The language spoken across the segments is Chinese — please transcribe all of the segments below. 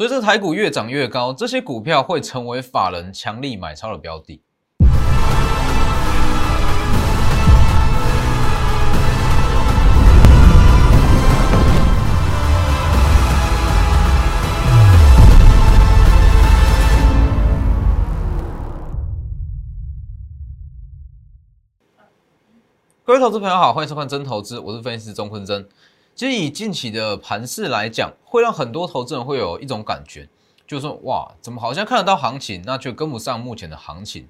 随着台股越涨越高，这些股票会成为法人强力买超的标的。各位投资朋友好，欢迎收看真投资，我是分析师钟坤真。其实以近期的盘势来讲，会让很多投资人会有一种感觉，就是说哇，怎么好像看得到行情，那却跟不上目前的行情。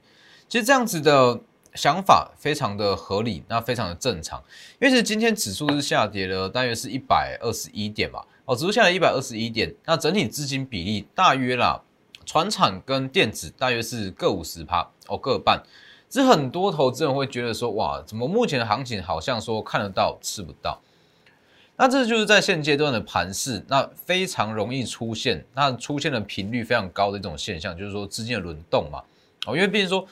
其实这样子的想法非常的合理，那非常的正常。因为其实今天指数是下跌了，大约是一百二十一点嘛，哦，指数下来一百二十一点，那整体资金比例大约啦，船产跟电子大约是各五十趴，哦，各半。是很多投资人会觉得说，哇，怎么目前的行情好像说看得到吃不到？那这就是在现阶段的盘势，那非常容易出现，那出现的频率非常高的一种现象，就是说资金的轮动嘛。哦，因为毕竟说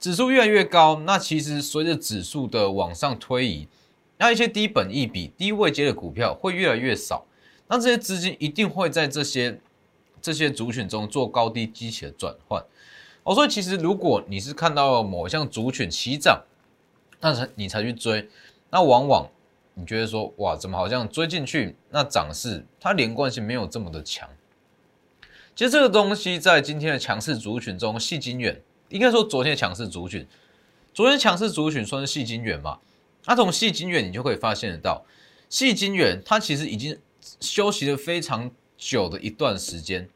指数越来越高，那其实随着指数的往上推移，那一些低本益比、低位阶的股票会越来越少，那这些资金一定会在这些这些族群中做高低机器的转换。哦，所以其实如果你是看到某一项族群起涨，那才你才去追，那往往你觉得说，哇，怎么好像追进去，那涨势它连贯性没有这么的强。其实这个东西在今天的强势族群中，细金远应该说昨天的强势族群，昨天强势族群算是细金远嘛？那从细金远你就可以发现得到，细金远它其实已经休息了非常久的一段时间，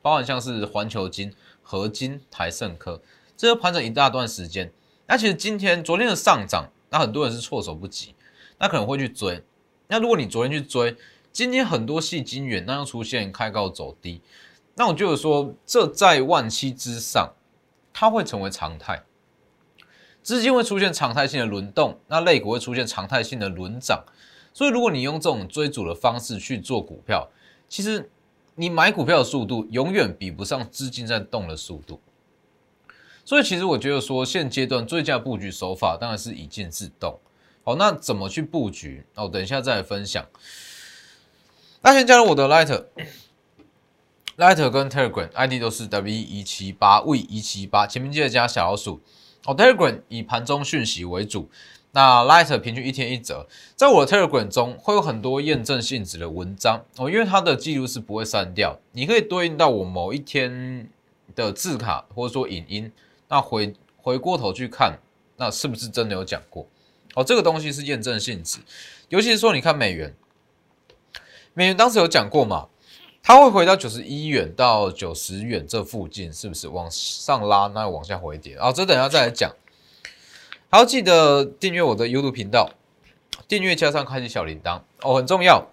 包含像是环球金。合金、台盛科，这个盘整一大段时间。那其实今天、昨天的上涨，那很多人是措手不及，那可能会去追。那如果你昨天去追，今天很多细精元那又出现开高走低，那我就是说，这在万期之上，它会成为常态，资金会出现常态性的轮动，那类股会出现常态性的轮涨。所以，如果你用这种追逐的方式去做股票，其实。你买股票的速度永远比不上资金在动的速度，所以其实我觉得说现阶段最佳布局手法当然是以静制动。好，那怎么去布局？哦，等一下再来分享。那先加入我的 Lighter，Lighter 跟 Telegram ID 都是 W 一七八 V 一七八，前面记得加小老鼠。哦，Telegram 以盘中讯息为主。那 Light 平均一天一折，在我的 Telegram 中会有很多验证性质的文章哦，因为它的记录是不会删掉，你可以对应到我某一天的字卡或者说影音，那回回过头去看，那是不是真的有讲过？哦，这个东西是验证性质，尤其是说你看美元，美元当时有讲过嘛，它会回到九十一元到九十元这附近，是不是往上拉，那往下回跌？哦，这等下再来讲。还要，记得订阅我的 YouTube 频道，订阅加上开启小铃铛哦，很重要。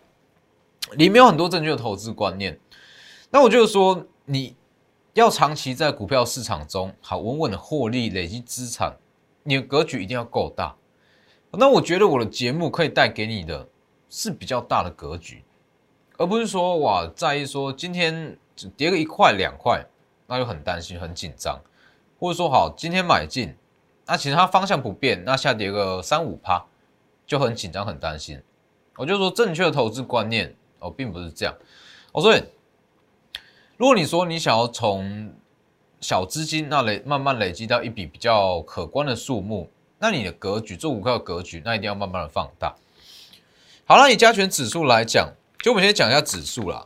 里面有很多正确的投资观念。那我就是说，你要长期在股票市场中好稳稳的获利、累积资产，你的格局一定要够大。那我觉得我的节目可以带给你的是比较大的格局，而不是说哇在意说今天只跌个一块两块，那就很担心、很紧张，或者说好今天买进。那其实它方向不变，那下跌个三五趴就很紧张、很担心。我就说正确的投资观念哦，并不是这样。哦，所以如果你说你想要从小资金那累慢慢累积到一笔比较可观的数目，那你的格局做股票的格局，那一定要慢慢的放大。好了，以加权指数来讲，就我们先讲一下指数啦。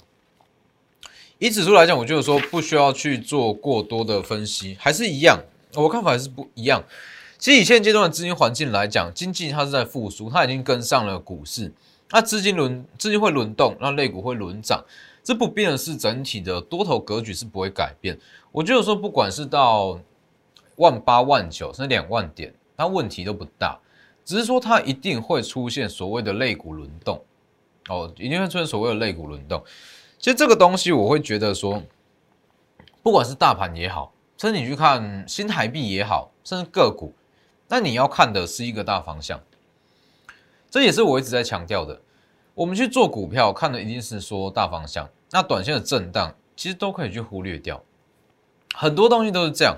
以指数来讲，我就是说不需要去做过多的分析，还是一样，我看法还是不一样。其实以现阶段的资金环境来讲，经济它是在复苏，它已经跟上了股市，那资金轮资金会轮动，那类股会轮涨，这不变的是整体的多头格局是不会改变。我觉得说不管是到万八万九甚至两万点，它问题都不大，只是说它一定会出现所谓的类股轮动，哦，一定会出现所谓的类股轮动。其实这个东西我会觉得说，不管是大盘也好，甚至你去看新台币也好，甚至个股。那你要看的是一个大方向，这也是我一直在强调的。我们去做股票，看的一定是说大方向。那短线的震荡，其实都可以去忽略掉。很多东西都是这样。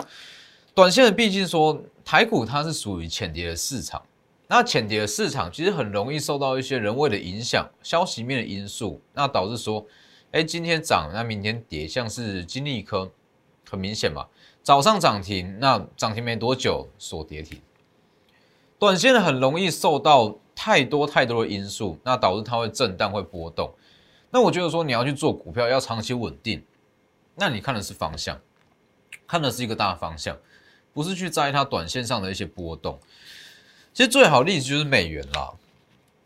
短线的，毕竟说台股它是属于浅跌的市场，那浅跌的市场其实很容易受到一些人为的影响、消息面的因素，那导致说，哎，今天涨，那明天跌，像是金利科，很明显嘛，早上涨停，那涨停没多久锁跌停。短线很容易受到太多太多的因素，那导致它会震荡会波动。那我觉得说你要去做股票，要长期稳定，那你看的是方向，看的是一个大方向，不是去在意它短线上的一些波动。其实最好例子就是美元啦。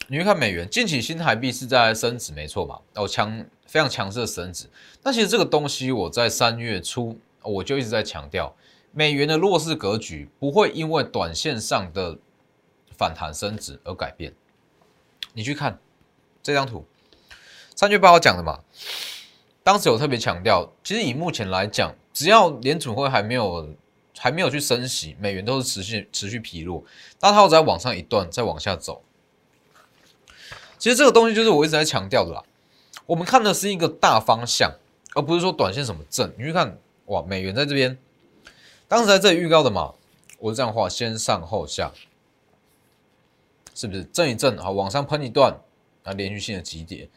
你会看美元近期新台币是在升值，没错嘛？哦，强非常强势的升值。那其实这个东西我在三月初我就一直在强调，美元的弱势格局不会因为短线上的反弹升值而改变。你去看这张图，三月八号讲的嘛，当时有特别强调，其实以目前来讲，只要联储会还没有还没有去升息，美元都是持续持续疲弱，那它要再往上一段，再往下走。其实这个东西就是我一直在强调的啦。我们看的是一个大方向，而不是说短线什么正。你去看，哇，美元在这边，当时在这里预告的嘛，我是这样画，先上后下，是不是震一震，好往上喷一段，啊，连续性的急跌，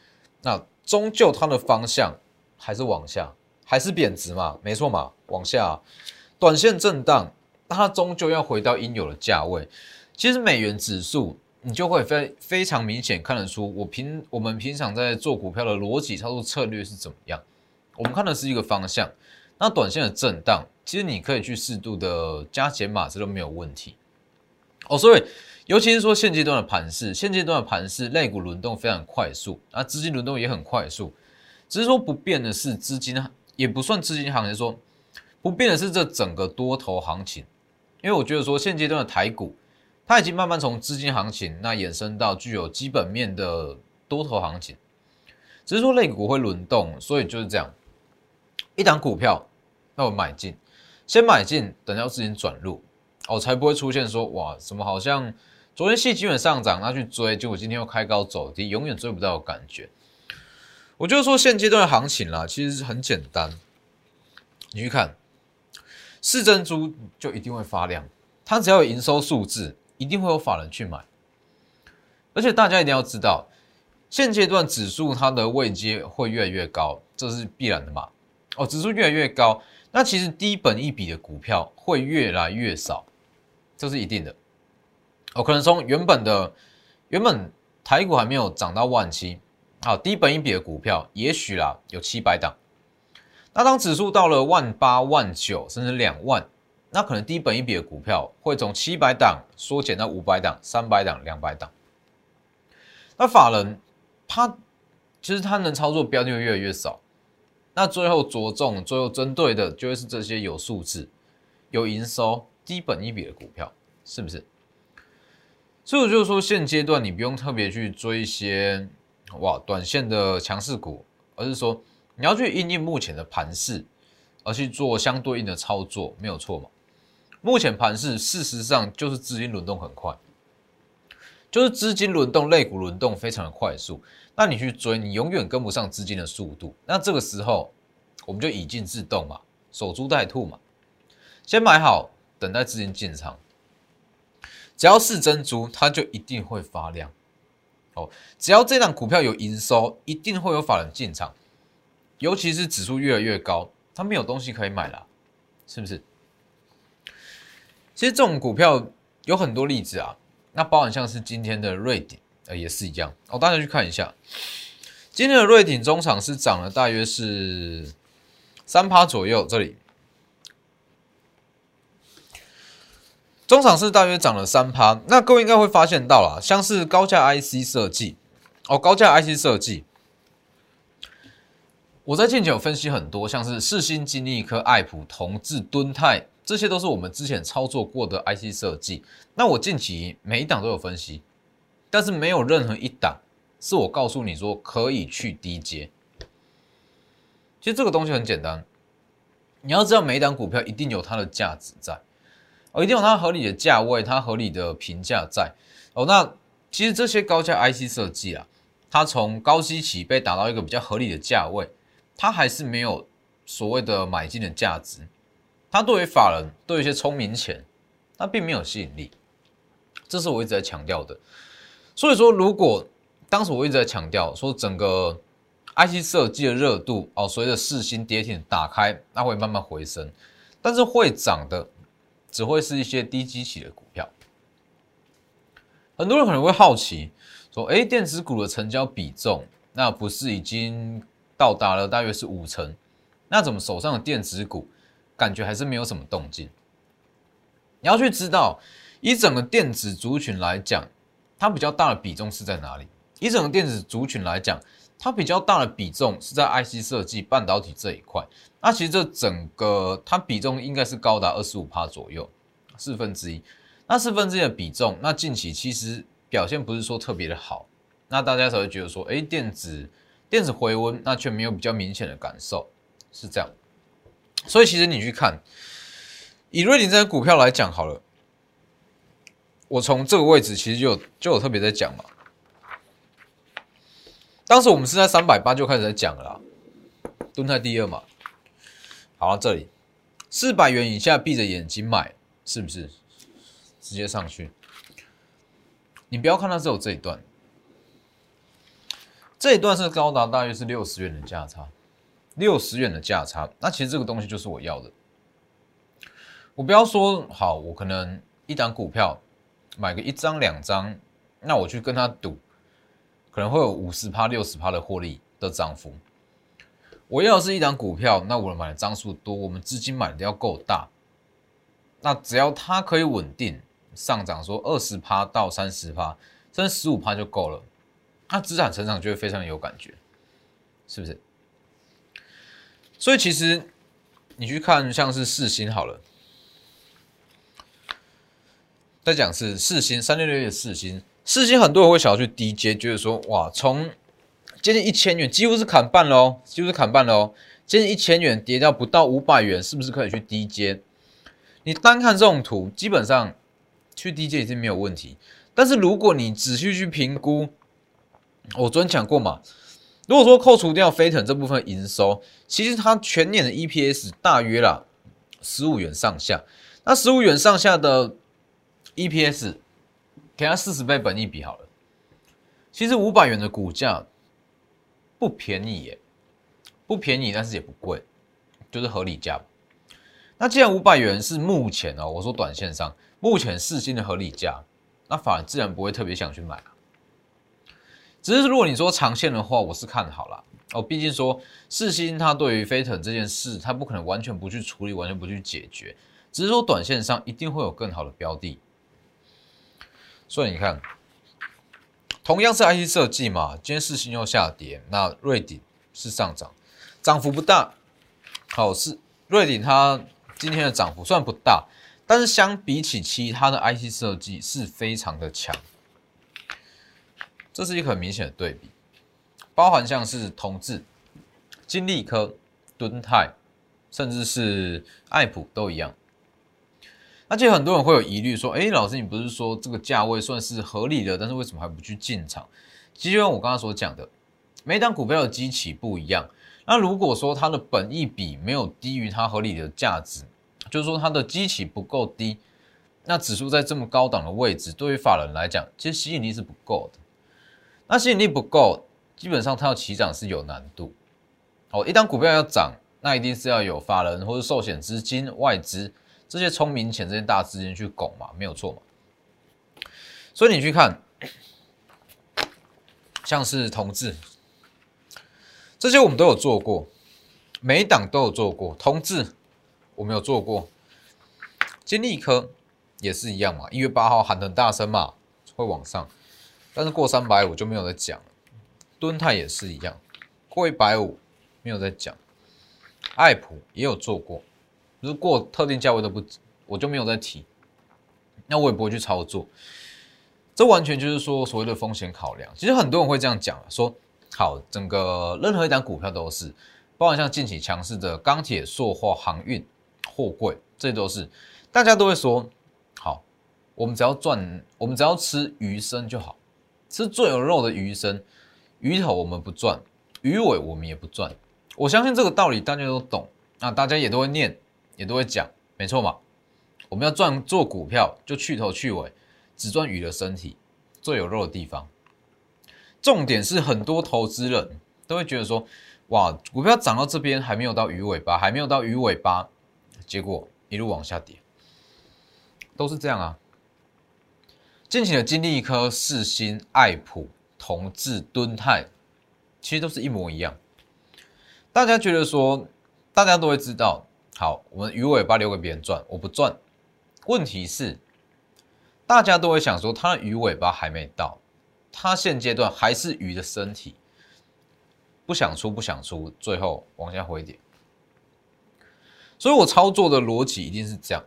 那终究它的方向还是往下，还是贬值嘛，没错嘛，往下，短线震荡，它终究要回到应有的价位。其实美元指数。你就会非非常明显看得出，我平我们平常在做股票的逻辑操作策略是怎么样。我们看的是一个方向，那短线的震荡，其实你可以去适度的加减码，这都没有问题。哦，所以尤其是说现阶段的盘势，现阶段的盘势，类股轮动非常快速，啊，资金轮动也很快速，只是说不变的是资金，也不算资金行情，说不变的是这整个多头行情。因为我觉得说现阶段的台股。它已经慢慢从资金行情那衍生到具有基本面的多头行情，只是说类股会轮动，所以就是这样，一档股票那我买进，先买进，等到资金转入，哦，才不会出现说哇，什么好像昨天系基本上涨，那去追，结果今天又开高走低，永远追不到的感觉。我就是说现阶段的行情啦，其实很简单，你去看，四珍珠就一定会发亮，它只要有营收数字。一定会有法人去买，而且大家一定要知道，现阶段指数它的位阶会越来越高，这是必然的嘛？哦，指数越来越高，那其实低本一笔的股票会越来越少，这是一定的。哦，可能从原本的原本台股还没有涨到万七，好，低本一笔的股票也许啦有七百档，那当指数到了万八万九甚至两万。那可能低本一笔的股票会从七百档缩减到五百档、三百档、两百档。那法人他其实他能操作标的越来越少，那最后着重、最后针对的就会是这些有数字、有营收、低本一笔的股票，是不是？所以就是说，现阶段你不用特别去追一些哇短线的强势股，而是说你要去应应目前的盘势，而去做相对应的操作，没有错嘛？目前盘势事实上就是资金轮动很快，就是资金轮动、类股轮动非常的快速。那你去追，你永远跟不上资金的速度。那这个时候，我们就以静制动嘛，守株待兔嘛，先买好，等待资金进场。只要是珍珠，它就一定会发亮。哦，只要这档股票有营收，一定会有法人进场。尤其是指数越来越高，它没有东西可以买了，是不是？其实这种股票有很多例子啊，那包含像是今天的瑞鼎，呃，也是一样哦。大家去看一下，今天的瑞鼎中场是涨了大约是三趴左右，这里中场是大约涨了三趴。那各位应该会发现到了，像是高价 IC 设计哦，高价 IC 设计，我在近期有分析很多，像是世新、金立科、爱普、同志、敦泰。这些都是我们之前操作过的 IC 设计。那我近期每一档都有分析，但是没有任何一档是我告诉你说可以去低阶。其实这个东西很简单，你要知道每一档股票一定有它的价值在，哦，一定有它合理的价位，它合理的评价在。哦，那其实这些高价 IC 设计啊，它从高息起被打到一个比较合理的价位，它还是没有所谓的买进的价值。它对于法人，对于一些聪明钱，它并没有吸引力，这是我一直在强调的。所以说，如果当时我一直在强调说整个 IC 设计的热度哦，随着四星跌停打开，那会慢慢回升，但是会涨的只会是一些低基期的股票。很多人可能会好奇说：“哎，电子股的成交比重，那不是已经到达了大约是五成？那怎么手上的电子股感觉还是没有什么动静？”你要去知道，以整个电子族群来讲，它比较大的比重是在哪里？以整个电子族群来讲，它比较大的比重是在 IC 设计、半导体这一块。那其实这整个它比重应该是高达二十五趴左右，四分之一。那四分之一的比重，那近期其实表现不是说特别的好，那大家才会觉得说，哎，电子电子回温，那却没有比较明显的感受，是这样。所以其实你去看。以瑞鼎这些股票来讲好了，我从这个位置其实就有就有特别在讲嘛。当时我们是在三百八就开始在讲了，蹲在第二嘛。好，这里四百元以下闭着眼睛买，是不是？直接上去。你不要看它只有这一段，这一段是高达大约是六十元的价差，六十元的价差。那其实这个东西就是我要的。我不要说好，我可能一档股票买个一张两张，那我去跟他赌，可能会有五十趴六十趴的获利的涨幅。我要是一档股票，那我买的张数多，我们资金买的要够大，那只要它可以稳定上涨，说二十趴到三十趴，甚至十五趴就够了，那资产成长就会非常有感觉，是不是？所以其实你去看像是四星好了。再讲是四星三六六的四星，四星很多人会想要去低阶，觉得说哇，从接近一千元几乎是砍半喽，几乎是砍半喽，接近一千元跌到不到五百元，是不是可以去低阶？你单看这种图，基本上去低阶已经没有问题。但是如果你仔细去评估，我昨天讲过嘛，如果说扣除掉飞腾这部分营收，其实它全年的 EPS 大约啦十五元上下，那十五元上下的。EPS 给它四十倍本益比好了，其实五百元的股价不便宜耶，不便宜，但是也不贵，就是合理价。那既然五百元是目前哦，我说短线上目前四星的合理价，那反而自然不会特别想去买。只是如果你说长线的话，我是看好了哦，毕竟说四星它对于飞腾这件事，它不可能完全不去处理，完全不去解决，只是说短线上一定会有更好的标的。所以你看，同样是 IC 设计嘛，今天四星又下跌，那瑞鼎是上涨，涨幅不大。好，是瑞鼎它今天的涨幅虽然不大，但是相比起其他的 IC 设计是非常的强，这是一个很明显的对比。包含像是同志、金利科、敦泰，甚至是爱普都一样。而且很多人会有疑虑，说：“哎，老师，你不是说这个价位算是合理的，但是为什么还不去进场？”其实就像我刚刚所讲的，每档股票的基期不一样。那如果说它的本益比没有低于它合理的价值，就是说它的基期不够低，那指数在这么高档的位置，对于法人来讲，其实吸引力是不够的。那吸引力不够，基本上它要起涨是有难度。哦，一档股票要涨，那一定是要有法人或者寿险资金、外资。这些聪明钱、这些大资金去拱嘛，没有错嘛。所以你去看，像是同志，这些我们都有做过，每一档都有做过。同志我们有做过，金利科也是一样嘛。一月八号喊很大声嘛，会往上，但是过三百五就没有再讲了。敦泰也是一样，过一百五没有再讲。爱普也有做过。如果特定价位都不，我就没有再提，那我也不会去操作。这完全就是说所谓的风险考量。其实很多人会这样讲，说好，整个任何一档股票都是，包括像近期强势的钢铁、塑化、航运、货柜，这都是大家都会说好，我们只要赚，我们只要吃鱼生就好，吃最有肉的鱼身，鱼头我们不赚，鱼尾我们也不赚。我相信这个道理大家都懂，那大家也都会念。也都会讲，没错嘛。我们要赚做股票，就去头去尾，只赚鱼的身体最有肉的地方。重点是很多投资人都会觉得说，哇，股票涨到这边还没有到鱼尾巴，还没有到鱼尾巴，结果一路往下跌，都是这样啊。近期的金利科、世新、爱普、同志、敦泰，其实都是一模一样。大家觉得说，大家都会知道，好，我们鱼尾巴留给别人赚，我不赚。问题是，大家都会想说，它的鱼尾巴还没到，它现阶段还是鱼的身体，不想出，不想出，最后往下回点。所以我操作的逻辑一定是这样。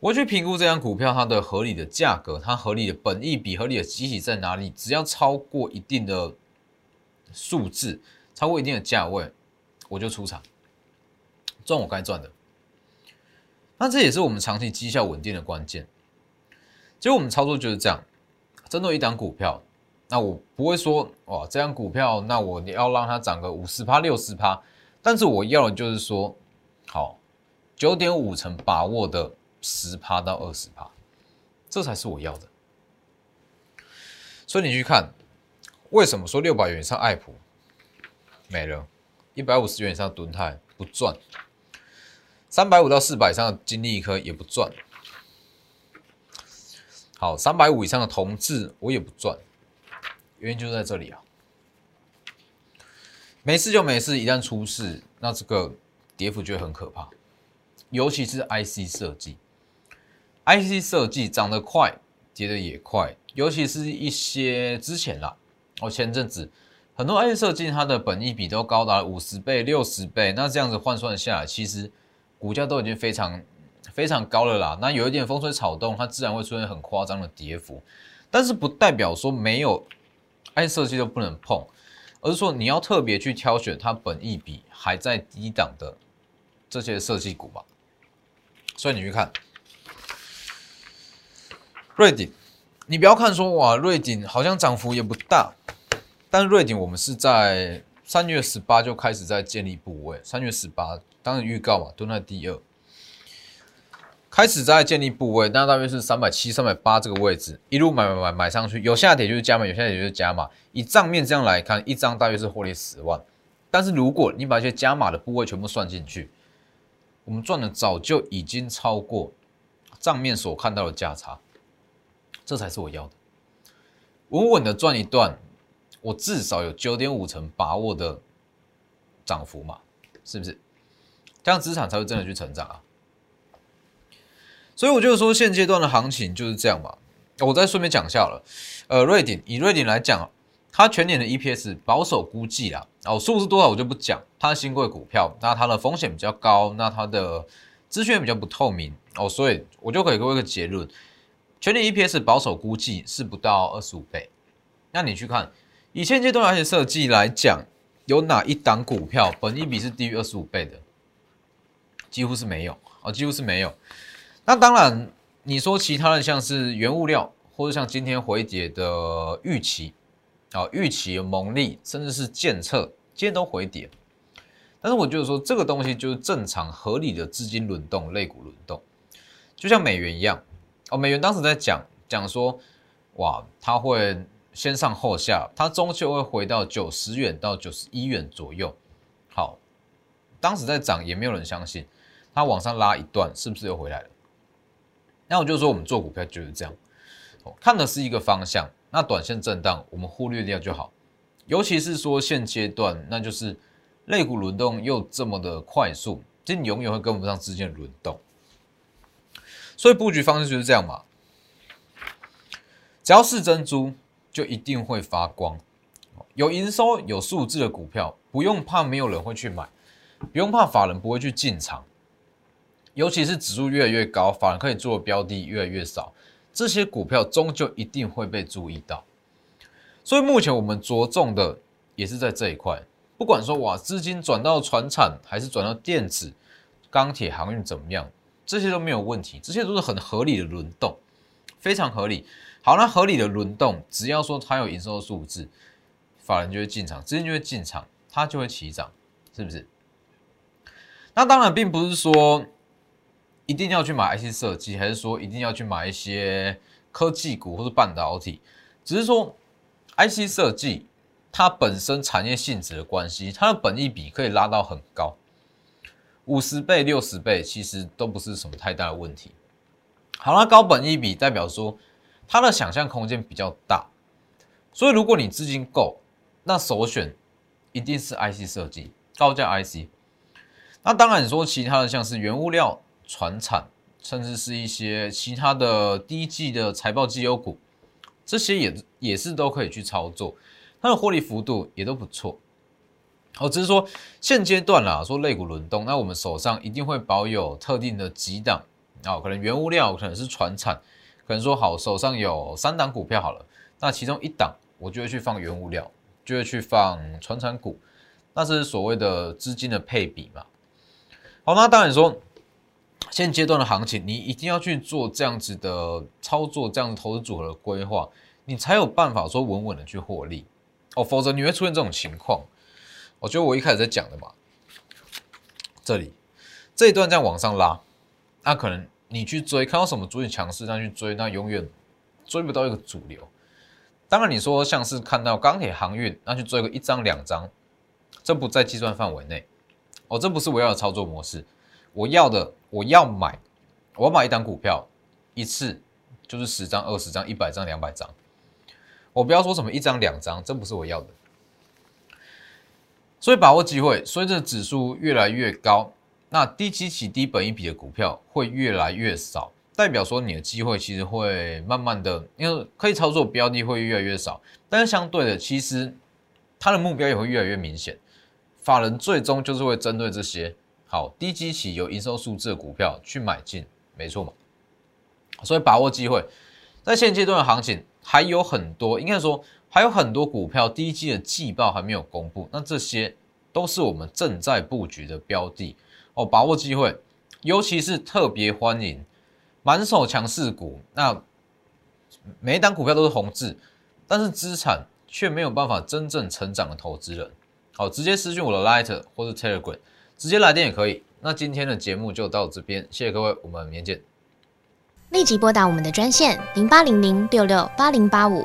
我去评估这张股票它的合理的价格，它合理的本益比、合理的机体在哪里？只要超过一定的数字，超过一定的价位，我就出场，赚我该赚的。那这也是我们长期绩效稳定的关键。其实我们操作就是这样，针对一档股票，那我不会说哇，这张股票那我要让它涨个五十趴、六十趴，但是我要的就是说，好，九点五成把握的。十趴到二十趴，这才是我要的。所以你去看，为什么说六百元以上爱普没了，一百五十元以上吨泰不赚，三百五到四百以上的金利科也不赚。好，三百五以上的同志我也不赚，原因就在这里啊。没事就没事，一旦出事，那这个跌幅就会很可怕，尤其是 IC 设计。IC 设计涨得快，跌得也快，尤其是一些之前啦，哦前阵子很多 IC 设计它的本益比都高达五十倍、六十倍，那这样子换算下来，其实股价都已经非常非常高了啦。那有一点风吹草动，它自然会出现很夸张的跌幅，但是不代表说没有 IC 设计都不能碰，而是说你要特别去挑选它本益比还在低档的这些设计股吧。所以你去看。瑞鼎，你不要看说哇，瑞鼎好像涨幅也不大，但瑞鼎我们是在三月十八就开始在建立部位，三月十八当然预告嘛，蹲在第二，开始在建立部位，那大约是三百七、三百八这个位置，一路买买买买上去，有下跌就是加码，有下跌就是加码。以账面这样来看，一张大约是获利十万，但是如果你把一些加码的部位全部算进去，我们赚的早就已经超过账面所看到的价差。这才是我要的，稳稳的赚一段，我至少有九点五成把握的涨幅嘛，是不是？这样资产才会真的去成长啊。所以我就说，现阶段的行情就是这样嘛。我再顺便讲一下了，呃，瑞鼎以瑞鼎来讲，它全年的 EPS 保守估计啦，哦，数字多少我就不讲，它是新贵股票，那它的风险比较高，那它的资讯比较不透明哦，所以我就可以给我一个结论。全年 EPS 保守估计是不到二十五倍，那你去看以现阶段而且设计来讲，有哪一档股票本益比是低于二十五倍的？几乎是没有啊，几乎是没有。那当然，你说其他的像是原物料，或者像今天回跌的预期啊，预期、蒙利，甚至是建测，今天都回跌。但是我觉得说这个东西就是正常合理的资金轮动、类股轮动，就像美元一样。哦，美元当时在讲讲说，哇，它会先上后下，它终究会回到九十元到九十一元左右。好，当时在涨，也没有人相信，它往上拉一段，是不是又回来了？那我就说，我们做股票就是这样，看的是一个方向，那短线震荡我们忽略掉就好。尤其是说现阶段，那就是类股轮动又这么的快速，其实你永远会跟不上之间的轮动。所以布局方式就是这样嘛，只要是珍珠，就一定会发光。有营收、有数字的股票，不用怕没有人会去买，不用怕法人不会去进场。尤其是指数越来越高，法人可以做的标的越来越少，这些股票终究一定会被注意到。所以目前我们着重的也是在这一块，不管说哇资金转到船产，还是转到电子、钢铁、航运怎么样。这些都没有问题，这些都是很合理的轮动，非常合理。好，那合理的轮动，只要说它有营收数字，法人就会进场，资金就会进场，它就会起涨，是不是？那当然并不是说一定要去买 IC 设计，还是说一定要去买一些科技股或者半导体，只是说 IC 设计它本身产业性质的关系，它的本益比可以拉到很高，五十倍、六十倍，其实都不是什么太大的问题。好了，高本一比代表说它的想象空间比较大，所以如果你资金够，那首选一定是 IC 设计，高价 IC。那当然，你说其他的像是原物料、船产，甚至是一些其他的低季的财报绩优股，这些也也是都可以去操作。它的获利幅度也都不错，哦，只是说现阶段啦，说类股轮动，那我们手上一定会保有特定的几档啊，可能原物料，可能是船产，可能说好手上有三档股票好了，那其中一档我就会去放原物料，就会去放船产股，那是所谓的资金的配比嘛。好，那当然说现阶段的行情，你一定要去做这样子的操作，这样投资组合的规划，你才有办法说稳稳的去获利。哦，否则你会出现这种情况。我觉得我一开始在讲的嘛，这里这一段这样往上拉，那可能你去追，看到什么主力强势，那去追，那永远追不到一个主流。当然你说像是看到钢铁航运，那去追个一张两张，这不在计算范围内。哦，这不是我要的操作模式。我要的，我要买，我买一档股票，一次就是十张、二十张、一百张、两百张。我不要说什么一张两张，这不是我要的。所以把握机会，随着指数越来越高，那低基期、低本一比的股票会越来越少，代表说你的机会其实会慢慢的，因为可以操作标的会越来越少。但是相对的，其实它的目标也会越来越明显。法人最终就是会针对这些好低基期有营收数字的股票去买进，没错嘛？所以把握机会，在现阶段的行情。还有很多，应该说还有很多股票第一季的季报还没有公布，那这些都是我们正在布局的标的哦，把握机会，尤其是特别欢迎满手强势股，那每一档股票都是红字，但是资产却没有办法真正成长的投资人，好，直接私讯我的 Light 或者 Telegram，直接来电也可以。那今天的节目就到这边，谢谢各位，我们明天见。立即拨打我们的专线零八零零六六八零八五